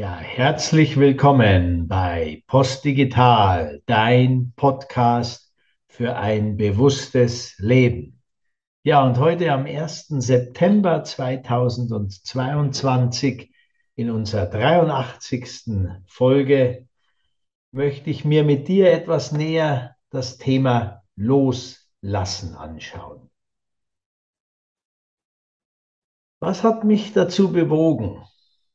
Ja, herzlich willkommen bei Postdigital, dein Podcast für ein bewusstes Leben. Ja, und heute am 1. September 2022 in unserer 83. Folge möchte ich mir mit dir etwas näher das Thema Loslassen anschauen. Was hat mich dazu bewogen?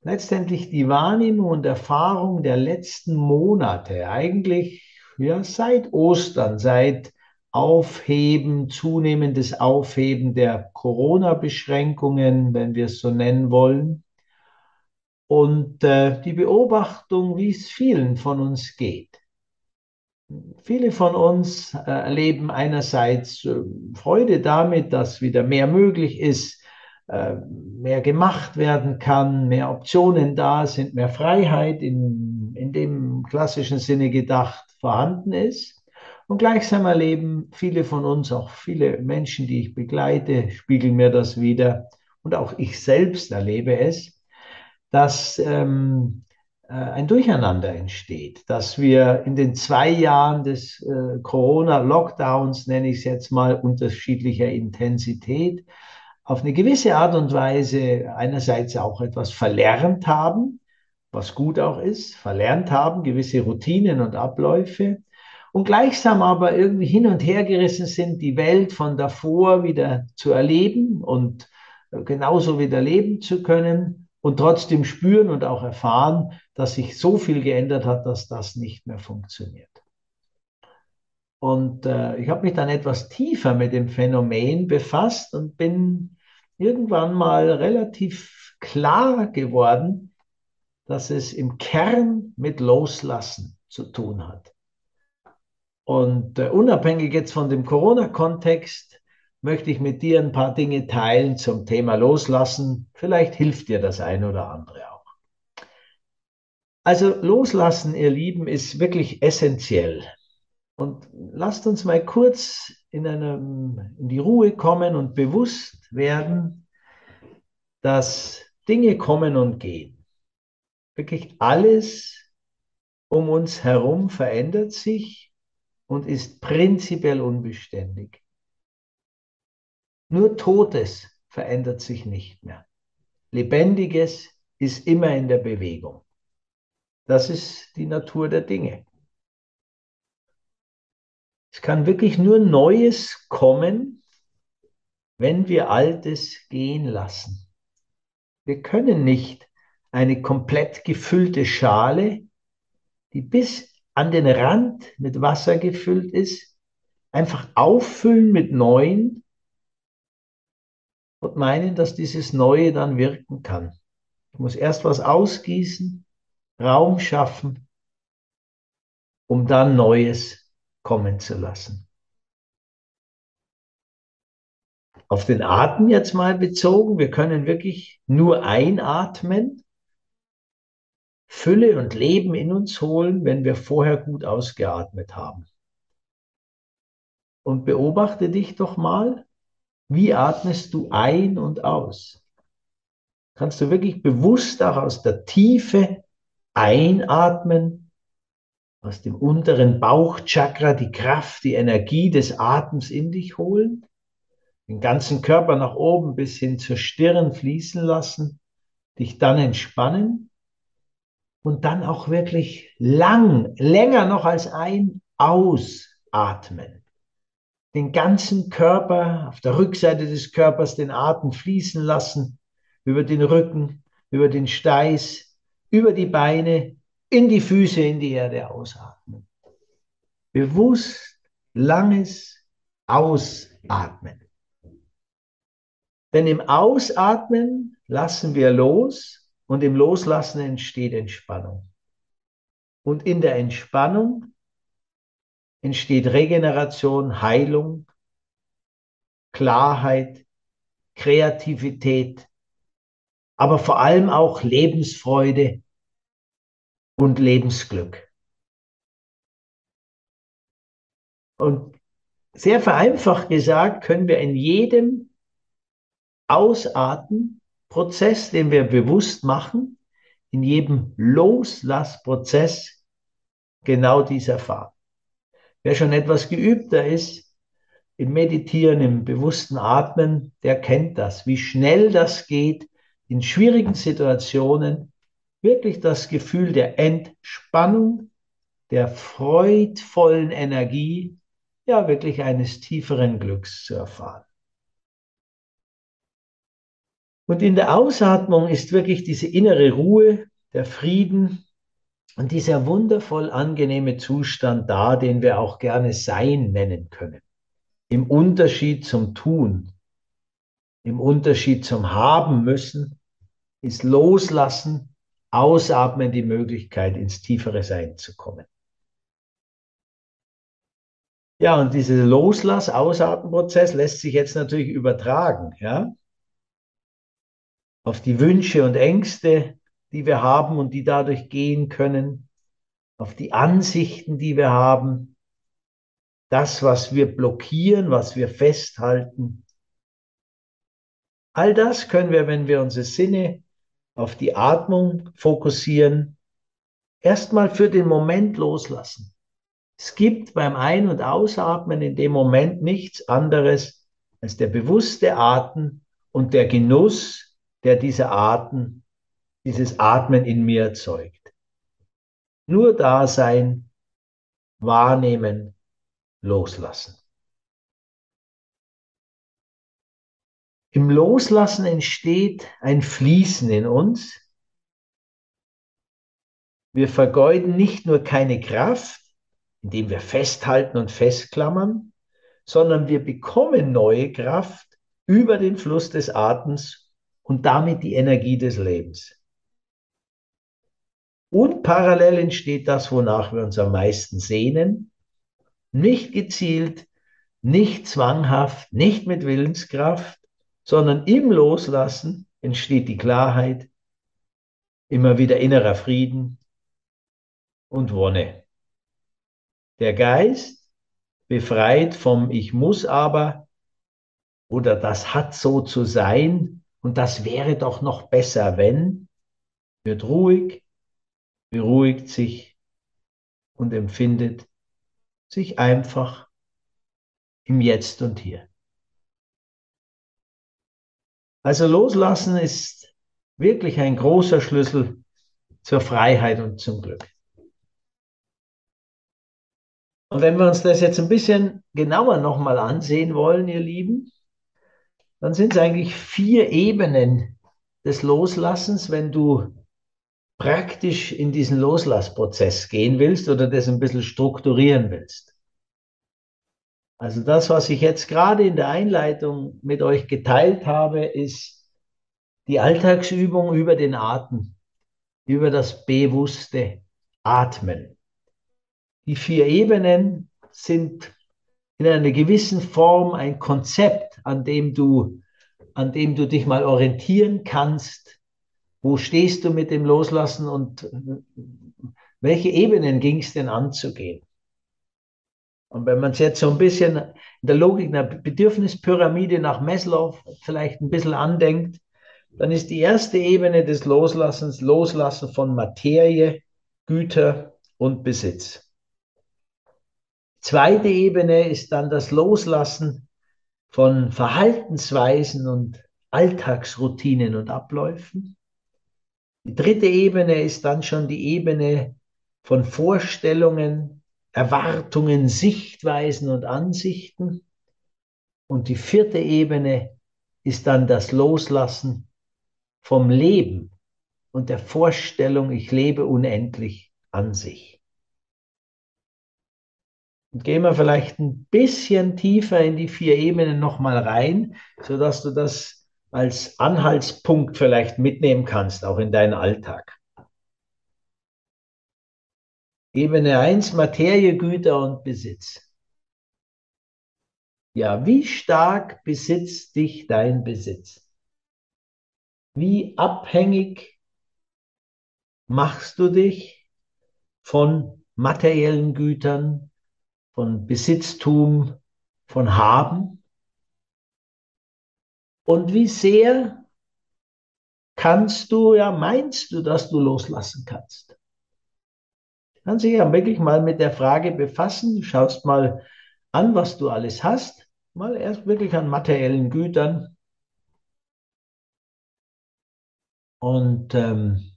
Letztendlich die Wahrnehmung und Erfahrung der letzten Monate, eigentlich ja, seit Ostern, seit Aufheben, zunehmendes Aufheben der Corona-Beschränkungen, wenn wir es so nennen wollen, und äh, die Beobachtung, wie es vielen von uns geht. Viele von uns äh, erleben einerseits äh, Freude damit, dass wieder mehr möglich ist, mehr gemacht werden kann, mehr Optionen da sind, mehr Freiheit in, in dem klassischen Sinne gedacht vorhanden ist. Und gleichsam erleben viele von uns, auch viele Menschen, die ich begleite, spiegeln mir das wieder. Und auch ich selbst erlebe es, dass ähm, äh, ein Durcheinander entsteht, dass wir in den zwei Jahren des äh, Corona-Lockdowns, nenne ich es jetzt mal, unterschiedlicher Intensität, auf eine gewisse Art und Weise einerseits auch etwas verlernt haben, was gut auch ist, verlernt haben, gewisse Routinen und Abläufe und gleichsam aber irgendwie hin und her gerissen sind, die Welt von davor wieder zu erleben und genauso wieder leben zu können und trotzdem spüren und auch erfahren, dass sich so viel geändert hat, dass das nicht mehr funktioniert. Und äh, ich habe mich dann etwas tiefer mit dem Phänomen befasst und bin irgendwann mal relativ klar geworden, dass es im Kern mit Loslassen zu tun hat. Und äh, unabhängig jetzt von dem Corona-Kontext möchte ich mit dir ein paar Dinge teilen zum Thema Loslassen. Vielleicht hilft dir das eine oder andere auch. Also Loslassen, ihr Lieben, ist wirklich essentiell. Und lasst uns mal kurz in, einem, in die Ruhe kommen und bewusst werden, dass Dinge kommen und gehen. Wirklich alles um uns herum verändert sich und ist prinzipiell unbeständig. Nur Totes verändert sich nicht mehr. Lebendiges ist immer in der Bewegung. Das ist die Natur der Dinge. Es kann wirklich nur Neues kommen, wenn wir Altes gehen lassen. Wir können nicht eine komplett gefüllte Schale, die bis an den Rand mit Wasser gefüllt ist, einfach auffüllen mit Neuen und meinen, dass dieses Neue dann wirken kann. Ich muss erst was ausgießen, Raum schaffen, um dann Neues kommen zu lassen. Auf den Atem jetzt mal bezogen, wir können wirklich nur einatmen, Fülle und Leben in uns holen, wenn wir vorher gut ausgeatmet haben. Und beobachte dich doch mal, wie atmest du ein und aus? Kannst du wirklich bewusst auch aus der Tiefe einatmen aus dem unteren Bauchchakra die Kraft, die Energie des Atems in dich holen, den ganzen Körper nach oben bis hin zur Stirn fließen lassen, dich dann entspannen und dann auch wirklich lang, länger noch als ein ausatmen. Den ganzen Körper, auf der Rückseite des Körpers den Atem fließen lassen, über den Rücken, über den Steiß, über die Beine, in die Füße, in die Erde ausatmen. Bewusst langes Ausatmen. Denn im Ausatmen lassen wir los und im Loslassen entsteht Entspannung. Und in der Entspannung entsteht Regeneration, Heilung, Klarheit, Kreativität, aber vor allem auch Lebensfreude, und Lebensglück. Und sehr vereinfacht gesagt können wir in jedem Ausatmen Prozess, den wir bewusst machen, in jedem Loslassprozess genau dies erfahren. Wer schon etwas geübter ist im Meditieren, im bewussten Atmen, der kennt das, wie schnell das geht, in schwierigen Situationen wirklich das Gefühl der Entspannung, der freudvollen Energie, ja wirklich eines tieferen Glücks zu erfahren. Und in der Ausatmung ist wirklich diese innere Ruhe, der Frieden und dieser wundervoll angenehme Zustand da, den wir auch gerne Sein nennen können. Im Unterschied zum Tun, im Unterschied zum Haben müssen, ist Loslassen, Ausatmen die Möglichkeit, ins tiefere Sein zu kommen. Ja, und dieser Loslass-Ausatmenprozess lässt sich jetzt natürlich übertragen, ja, auf die Wünsche und Ängste, die wir haben und die dadurch gehen können, auf die Ansichten, die wir haben, das, was wir blockieren, was wir festhalten. All das können wir, wenn wir unsere Sinne auf die Atmung fokussieren, erstmal für den Moment loslassen. Es gibt beim Ein- und Ausatmen in dem Moment nichts anderes als der bewusste Atem und der Genuss der diese Atem, dieses Atmen in mir erzeugt. Nur da sein, wahrnehmen, loslassen. Im Loslassen entsteht ein Fließen in uns. Wir vergeuden nicht nur keine Kraft, indem wir festhalten und festklammern, sondern wir bekommen neue Kraft über den Fluss des Atems und damit die Energie des Lebens. Und parallel entsteht das, wonach wir uns am meisten sehnen, nicht gezielt, nicht zwanghaft, nicht mit Willenskraft, sondern im Loslassen entsteht die Klarheit, immer wieder innerer Frieden und Wonne. Der Geist, befreit vom Ich muss aber oder das hat so zu sein, und das wäre doch noch besser, wenn, wird ruhig, beruhigt sich und empfindet sich einfach im Jetzt und Hier. Also loslassen ist wirklich ein großer Schlüssel zur Freiheit und zum Glück. Und wenn wir uns das jetzt ein bisschen genauer nochmal ansehen wollen, ihr Lieben, dann sind es eigentlich vier Ebenen des Loslassens, wenn du praktisch in diesen Loslassprozess gehen willst oder das ein bisschen strukturieren willst. Also das, was ich jetzt gerade in der Einleitung mit euch geteilt habe, ist die Alltagsübung über den Atem, über das bewusste Atmen. Die vier Ebenen sind in einer gewissen Form ein Konzept, an dem du, an dem du dich mal orientieren kannst. Wo stehst du mit dem Loslassen und welche Ebenen ging es denn anzugehen? Und wenn man es jetzt so ein bisschen in der Logik einer Bedürfnispyramide nach Maslow vielleicht ein bisschen andenkt, dann ist die erste Ebene des Loslassens Loslassen von Materie, Güter und Besitz. Zweite Ebene ist dann das Loslassen von Verhaltensweisen und Alltagsroutinen und Abläufen. Die dritte Ebene ist dann schon die Ebene von Vorstellungen, Erwartungen, Sichtweisen und Ansichten. Und die vierte Ebene ist dann das Loslassen vom Leben und der Vorstellung, ich lebe unendlich an sich. Und gehen wir vielleicht ein bisschen tiefer in die vier Ebenen nochmal rein, sodass du das als Anhaltspunkt vielleicht mitnehmen kannst, auch in deinen Alltag. Ebene 1, Materie, Güter und Besitz. Ja, wie stark besitzt dich dein Besitz? Wie abhängig machst du dich von materiellen Gütern, von Besitztum, von Haben. Und wie sehr kannst du, ja, meinst du, dass du loslassen kannst? Kannst dich ja wirklich mal mit der Frage befassen. Schaust mal an, was du alles hast. Mal erst wirklich an materiellen Gütern. Und, ähm,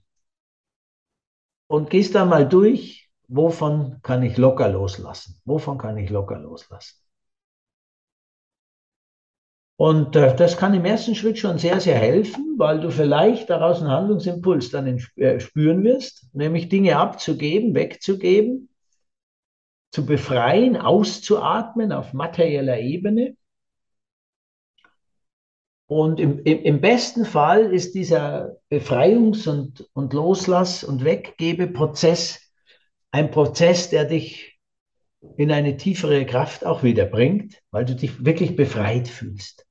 und gehst dann mal durch, wovon kann ich locker loslassen? Wovon kann ich locker loslassen? Und äh, das kann im ersten Schritt schon sehr, sehr helfen, weil du vielleicht daraus einen Handlungsimpuls dann äh, spüren wirst, nämlich Dinge abzugeben, wegzugeben, zu befreien, auszuatmen auf materieller Ebene. Und im, im, im besten Fall ist dieser Befreiungs- und, und Loslass- und Weggebeprozess ein Prozess, der dich in eine tiefere Kraft auch wieder bringt, weil du dich wirklich befreit fühlst.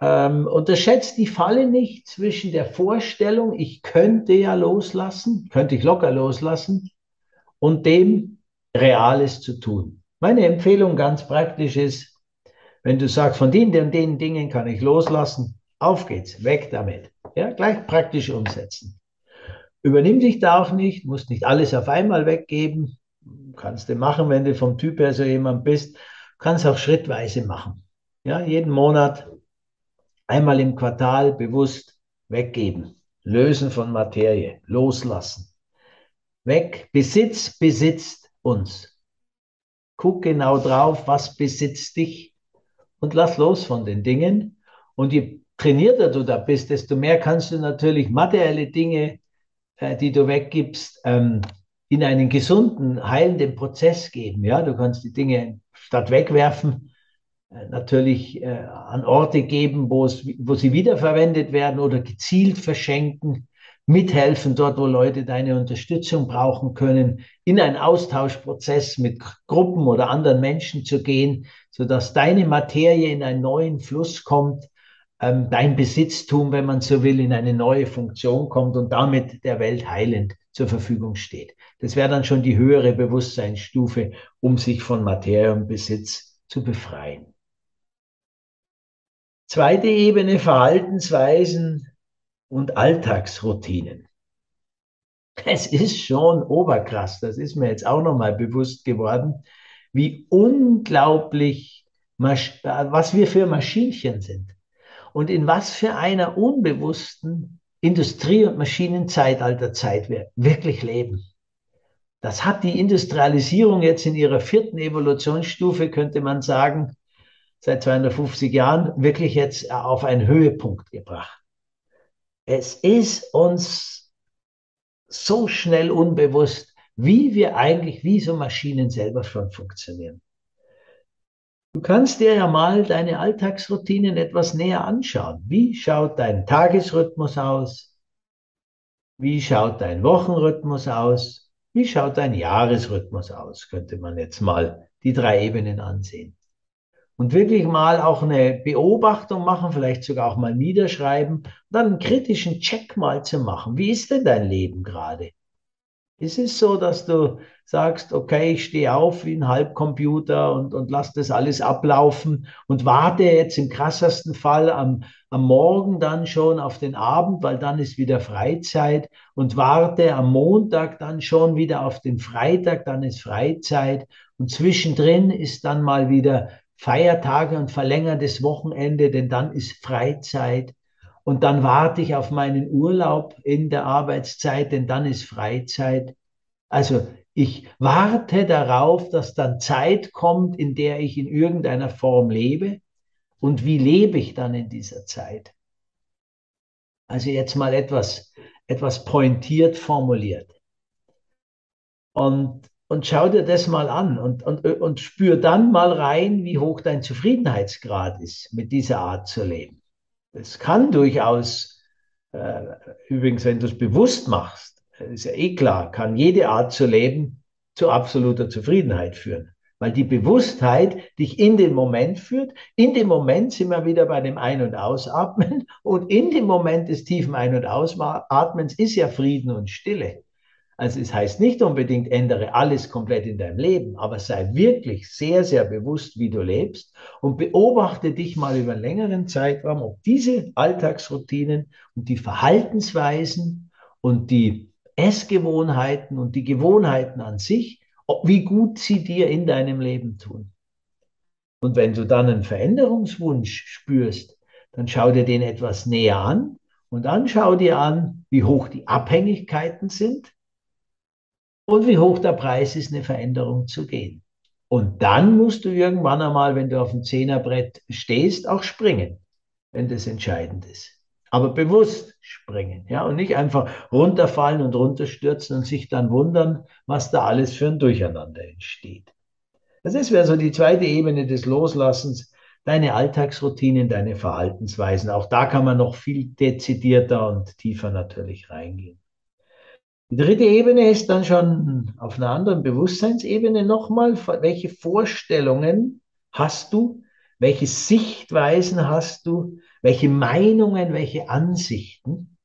Ähm, unterschätzt die Falle nicht zwischen der Vorstellung, ich könnte ja loslassen, könnte ich locker loslassen, und dem Reales zu tun. Meine Empfehlung ganz praktisch ist, wenn du sagst, von den und den Dingen kann ich loslassen, auf geht's, weg damit. Ja, gleich praktisch umsetzen. Übernimm dich da auch nicht, musst nicht alles auf einmal weggeben. Kannst du machen, wenn du vom Typ her so jemand bist. Kannst auch schrittweise machen. Ja, jeden Monat einmal im Quartal bewusst weggeben, lösen von Materie, loslassen. Weg, Besitz besitzt uns. Guck genau drauf, was besitzt dich und lass los von den Dingen. Und je trainierter du da bist, desto mehr kannst du natürlich materielle Dinge, äh, die du weggibst, ähm, in einen gesunden, heilenden Prozess geben. Ja, du kannst die Dinge statt wegwerfen, äh, natürlich äh, an Orte geben, wo, sie wiederverwendet werden oder gezielt verschenken, mithelfen dort, wo Leute deine Unterstützung brauchen können, in einen Austauschprozess mit Gruppen oder anderen Menschen zu gehen, sodass deine Materie in einen neuen Fluss kommt, ähm, dein Besitztum, wenn man so will, in eine neue Funktion kommt und damit der Welt heilend zur Verfügung steht. Das wäre dann schon die höhere Bewusstseinsstufe, um sich von Materie und Besitz zu befreien. Zweite Ebene Verhaltensweisen und Alltagsroutinen. Es ist schon oberkrass, das ist mir jetzt auch nochmal bewusst geworden, wie unglaublich, was wir für Maschinchen sind und in was für einer unbewussten Industrie- und Maschinenzeitalterzeit wir wirklich leben. Das hat die Industrialisierung jetzt in ihrer vierten Evolutionsstufe, könnte man sagen, seit 250 Jahren wirklich jetzt auf einen Höhepunkt gebracht. Es ist uns so schnell unbewusst, wie wir eigentlich, wie so Maschinen selber schon funktionieren. Du kannst dir ja mal deine Alltagsroutinen etwas näher anschauen. Wie schaut dein Tagesrhythmus aus? Wie schaut dein Wochenrhythmus aus? Wie schaut dein Jahresrhythmus aus? Könnte man jetzt mal die drei Ebenen ansehen und wirklich mal auch eine Beobachtung machen, vielleicht sogar auch mal niederschreiben dann einen kritischen Check mal zu machen. Wie ist denn dein Leben gerade? Ist es so, dass du sagst, okay, ich stehe auf wie ein Halbcomputer und, und lass das alles ablaufen und warte jetzt im krassesten Fall am, am Morgen dann schon auf den Abend, weil dann ist wieder Freizeit und warte am Montag dann schon wieder auf den Freitag, dann ist Freizeit und zwischendrin ist dann mal wieder Feiertage und verlängertes Wochenende, denn dann ist Freizeit. Und dann warte ich auf meinen Urlaub in der Arbeitszeit, denn dann ist Freizeit. Also ich warte darauf, dass dann Zeit kommt, in der ich in irgendeiner Form lebe. Und wie lebe ich dann in dieser Zeit? Also jetzt mal etwas, etwas pointiert formuliert. Und und schau dir das mal an und, und, und spür dann mal rein, wie hoch dein Zufriedenheitsgrad ist, mit dieser Art zu leben. Es kann durchaus, äh, übrigens, wenn du es bewusst machst, ist ja eh klar, kann jede Art zu leben zu absoluter Zufriedenheit führen. Weil die Bewusstheit dich in den Moment führt. In dem Moment sind wir wieder bei dem Ein- und Ausatmen. Und in dem Moment des tiefen Ein- und Ausatmens ist ja Frieden und Stille. Also es heißt nicht unbedingt, ändere alles komplett in deinem Leben, aber sei wirklich sehr, sehr bewusst, wie du lebst und beobachte dich mal über einen längeren Zeitraum, ob diese Alltagsroutinen und die Verhaltensweisen und die Essgewohnheiten und die Gewohnheiten an sich, wie gut sie dir in deinem Leben tun. Und wenn du dann einen Veränderungswunsch spürst, dann schau dir den etwas näher an und dann schau dir an, wie hoch die Abhängigkeiten sind und wie hoch der Preis ist, eine Veränderung zu gehen. Und dann musst du irgendwann einmal, wenn du auf dem Zehnerbrett stehst, auch springen, wenn das entscheidend ist. Aber bewusst springen, ja, und nicht einfach runterfallen und runterstürzen und sich dann wundern, was da alles für ein Durcheinander entsteht. Das wäre so die zweite Ebene des Loslassens, deine Alltagsroutinen, deine Verhaltensweisen. Auch da kann man noch viel dezidierter und tiefer natürlich reingehen. Die dritte Ebene ist dann schon auf einer anderen Bewusstseinsebene nochmal, welche Vorstellungen hast du, welche Sichtweisen hast du, welche Meinungen, welche Ansichten.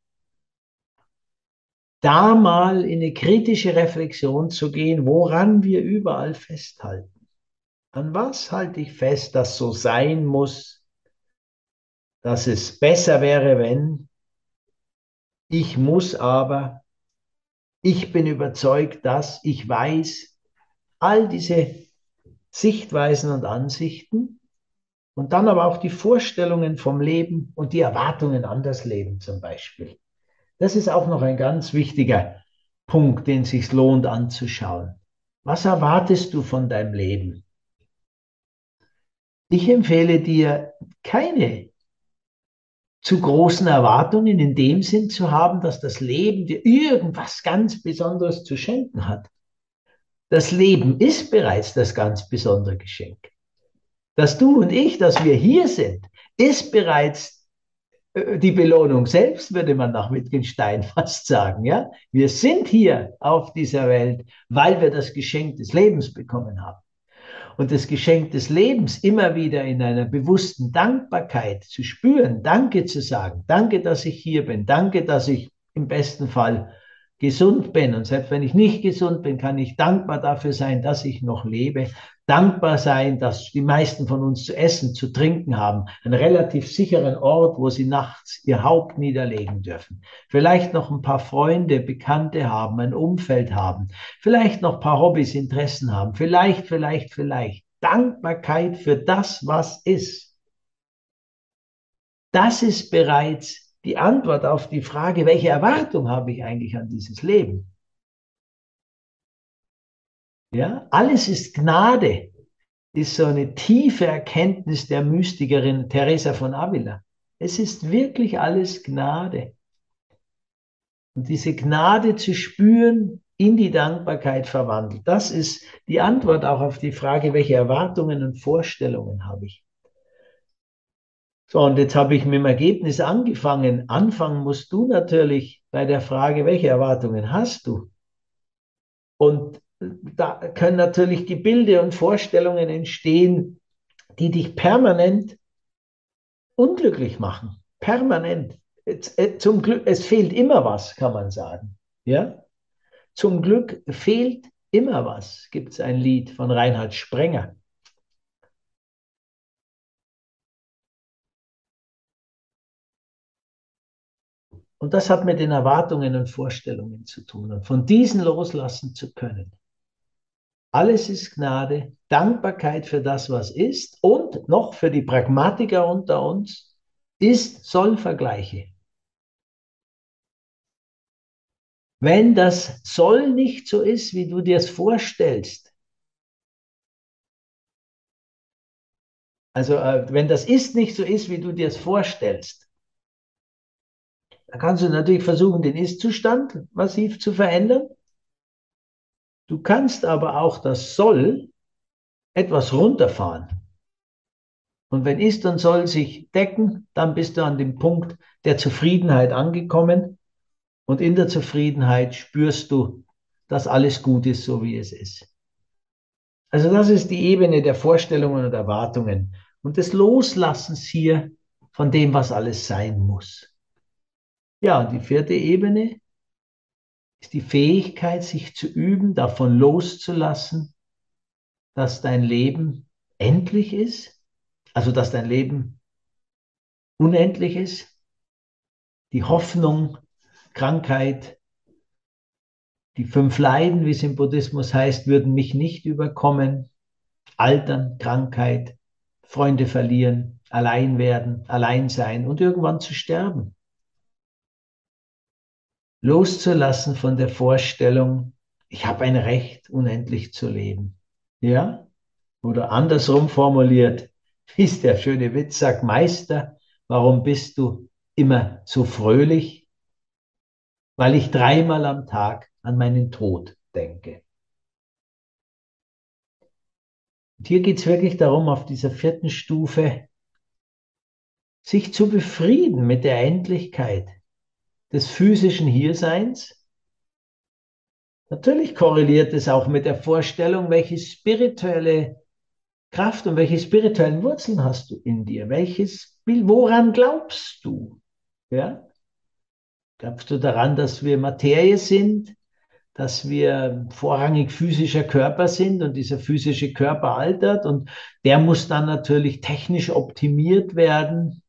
Da mal in eine kritische Reflexion zu gehen, woran wir überall festhalten. An was halte ich fest, dass so sein muss, dass es besser wäre, wenn ich muss aber ich bin überzeugt, dass ich weiß, all diese Sichtweisen und Ansichten und dann aber auch die Vorstellungen vom Leben und die Erwartungen an das Leben zum Beispiel. Das ist auch noch ein ganz wichtiger Punkt, den sich lohnt anzuschauen. Was erwartest du von deinem Leben? Ich empfehle dir keine zu großen Erwartungen in dem Sinn zu haben, dass das Leben dir irgendwas ganz Besonderes zu schenken hat. Das Leben ist bereits das ganz besondere Geschenk. Dass du und ich, dass wir hier sind, ist bereits äh, die Belohnung selbst, würde man nach Wittgenstein fast sagen. Ja? Wir sind hier auf dieser Welt, weil wir das Geschenk des Lebens bekommen haben und das Geschenk des Lebens immer wieder in einer bewussten Dankbarkeit zu spüren, Danke zu sagen, danke, dass ich hier bin, danke, dass ich im besten Fall gesund bin. Und selbst wenn ich nicht gesund bin, kann ich dankbar dafür sein, dass ich noch lebe. Dankbar sein, dass die meisten von uns zu essen, zu trinken haben. Einen relativ sicheren Ort, wo sie nachts ihr Haupt niederlegen dürfen. Vielleicht noch ein paar Freunde, Bekannte haben, ein Umfeld haben. Vielleicht noch ein paar Hobbys, Interessen haben. Vielleicht, vielleicht, vielleicht. Dankbarkeit für das, was ist. Das ist bereits die Antwort auf die Frage, welche Erwartung habe ich eigentlich an dieses Leben? Ja, alles ist Gnade, ist so eine tiefe Erkenntnis der Mystikerin Teresa von Avila. Es ist wirklich alles Gnade. Und diese Gnade zu spüren, in die Dankbarkeit verwandelt. Das ist die Antwort auch auf die Frage, welche Erwartungen und Vorstellungen habe ich. So, und jetzt habe ich mit dem Ergebnis angefangen. Anfangen musst du natürlich bei der Frage, welche Erwartungen hast du? Und da können natürlich Gebilde und Vorstellungen entstehen, die dich permanent unglücklich machen. Permanent. Äh, zum Glück, es fehlt immer was, kann man sagen. Ja? Zum Glück fehlt immer was, gibt es ein Lied von Reinhard Sprenger. Und das hat mit den Erwartungen und Vorstellungen zu tun und von diesen loslassen zu können. Alles ist Gnade, Dankbarkeit für das, was ist und noch für die Pragmatiker unter uns, ist, soll Vergleiche. Wenn das soll nicht so ist, wie du dir es vorstellst, also äh, wenn das ist nicht so ist, wie du dir es vorstellst, da kannst du natürlich versuchen, den Ist-Zustand massiv zu verändern. Du kannst aber auch das Soll etwas runterfahren. Und wenn Ist und Soll sich decken, dann bist du an dem Punkt der Zufriedenheit angekommen. Und in der Zufriedenheit spürst du, dass alles gut ist, so wie es ist. Also das ist die Ebene der Vorstellungen und Erwartungen und des Loslassens hier von dem, was alles sein muss. Ja, und die vierte Ebene ist die Fähigkeit, sich zu üben, davon loszulassen, dass dein Leben endlich ist, also dass dein Leben unendlich ist, die Hoffnung, Krankheit, die fünf Leiden, wie es im Buddhismus heißt, würden mich nicht überkommen. Altern, Krankheit, Freunde verlieren, allein werden, allein sein und irgendwann zu sterben. Loszulassen von der Vorstellung, ich habe ein Recht, unendlich zu leben. Ja? Oder andersrum formuliert, ist der schöne Witz, sagt Meister, warum bist du immer so fröhlich? Weil ich dreimal am Tag an meinen Tod denke. Und hier geht es wirklich darum, auf dieser vierten Stufe sich zu befrieden mit der Endlichkeit des physischen Hierseins. Natürlich korreliert es auch mit der Vorstellung, welche spirituelle Kraft und welche spirituellen Wurzeln hast du in dir? Welches Bild, woran glaubst du? Ja? Glaubst du daran, dass wir Materie sind? dass wir vorrangig physischer Körper sind und dieser physische Körper altert und der muss dann natürlich technisch optimiert werden.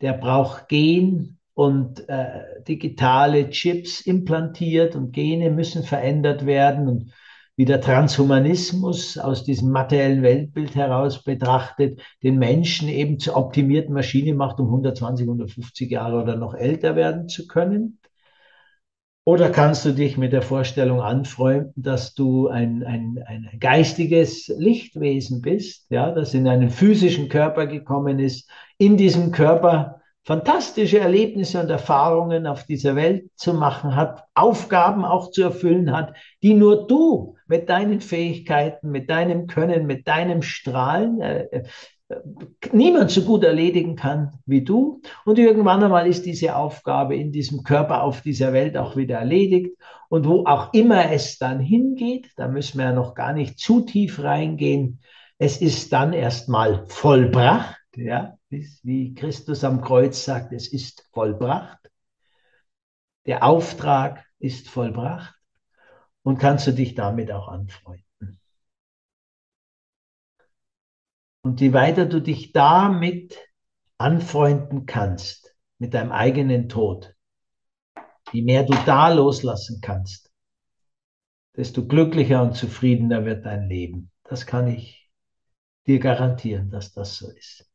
Der braucht Gen und äh, digitale Chips implantiert und Gene müssen verändert werden und wie der Transhumanismus aus diesem materiellen Weltbild heraus betrachtet, den Menschen eben zur optimierten Maschine macht, um 120, 150 Jahre oder noch älter werden zu können. Oder kannst du dich mit der Vorstellung anfreunden, dass du ein, ein, ein geistiges Lichtwesen bist, ja, das in einen physischen Körper gekommen ist, in diesem Körper fantastische Erlebnisse und Erfahrungen auf dieser Welt zu machen hat, Aufgaben auch zu erfüllen hat, die nur du mit deinen Fähigkeiten, mit deinem Können, mit deinem Strahlen äh, niemand so gut erledigen kann wie du. Und irgendwann einmal ist diese Aufgabe in diesem Körper auf dieser Welt auch wieder erledigt. Und wo auch immer es dann hingeht, da müssen wir ja noch gar nicht zu tief reingehen, es ist dann erstmal vollbracht, ja, wie Christus am Kreuz sagt, es ist vollbracht. Der Auftrag ist vollbracht und kannst du dich damit auch anfreunden. Und je weiter du dich damit anfreunden kannst, mit deinem eigenen Tod, je mehr du da loslassen kannst, desto glücklicher und zufriedener wird dein Leben. Das kann ich dir garantieren, dass das so ist.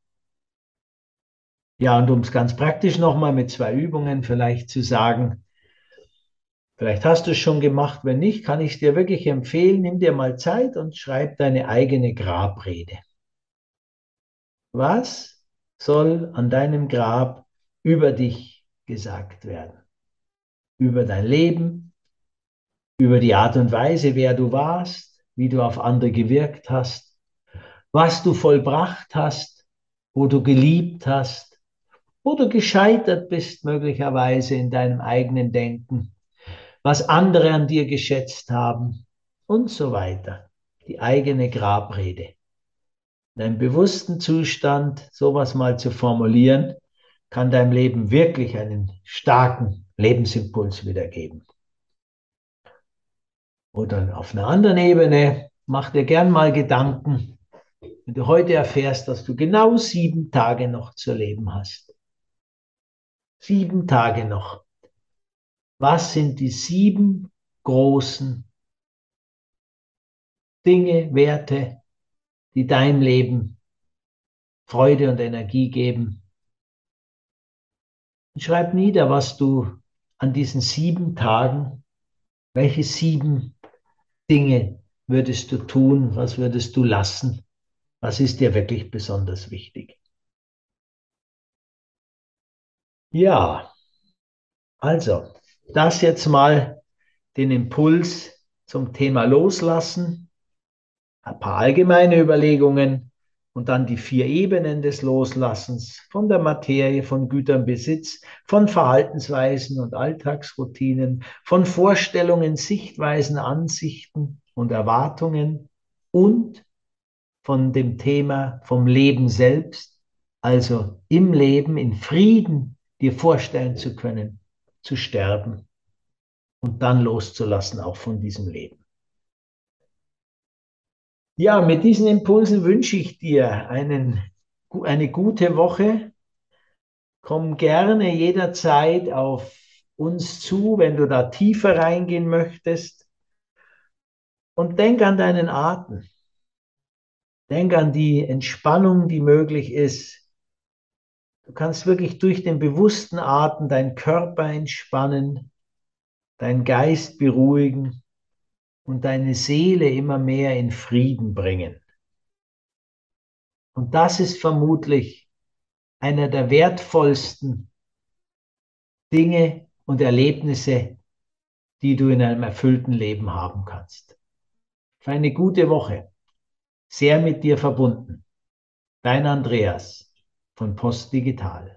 Ja, und um es ganz praktisch nochmal mit zwei Übungen vielleicht zu sagen, vielleicht hast du es schon gemacht, wenn nicht, kann ich es dir wirklich empfehlen, nimm dir mal Zeit und schreib deine eigene Grabrede. Was soll an deinem Grab über dich gesagt werden? Über dein Leben, über die Art und Weise, wer du warst, wie du auf andere gewirkt hast, was du vollbracht hast, wo du geliebt hast, wo du gescheitert bist möglicherweise in deinem eigenen Denken, was andere an dir geschätzt haben und so weiter. Die eigene Grabrede in einem bewussten Zustand sowas mal zu formulieren, kann deinem Leben wirklich einen starken Lebensimpuls wiedergeben. Oder auf einer anderen Ebene, mach dir gern mal Gedanken, wenn du heute erfährst, dass du genau sieben Tage noch zu leben hast. Sieben Tage noch. Was sind die sieben großen Dinge, Werte, die deinem Leben Freude und Energie geben. Und schreib nieder, was du an diesen sieben Tagen, welche sieben Dinge würdest du tun, was würdest du lassen, was ist dir wirklich besonders wichtig. Ja, also, das jetzt mal den Impuls zum Thema Loslassen ein paar allgemeine Überlegungen und dann die vier Ebenen des Loslassens von der Materie, von Gütern, Besitz, von Verhaltensweisen und Alltagsroutinen, von Vorstellungen, Sichtweisen, Ansichten und Erwartungen und von dem Thema vom Leben selbst, also im Leben in Frieden dir vorstellen zu können, zu sterben und dann loszulassen, auch von diesem Leben. Ja, mit diesen Impulsen wünsche ich dir einen, eine gute Woche. Komm gerne jederzeit auf uns zu, wenn du da tiefer reingehen möchtest. Und denk an deinen Atem. Denk an die Entspannung, die möglich ist. Du kannst wirklich durch den bewussten Atem deinen Körper entspannen, deinen Geist beruhigen und deine Seele immer mehr in Frieden bringen. Und das ist vermutlich einer der wertvollsten Dinge und Erlebnisse, die du in einem erfüllten Leben haben kannst. Für eine gute Woche. Sehr mit dir verbunden. Dein Andreas von Post Digital.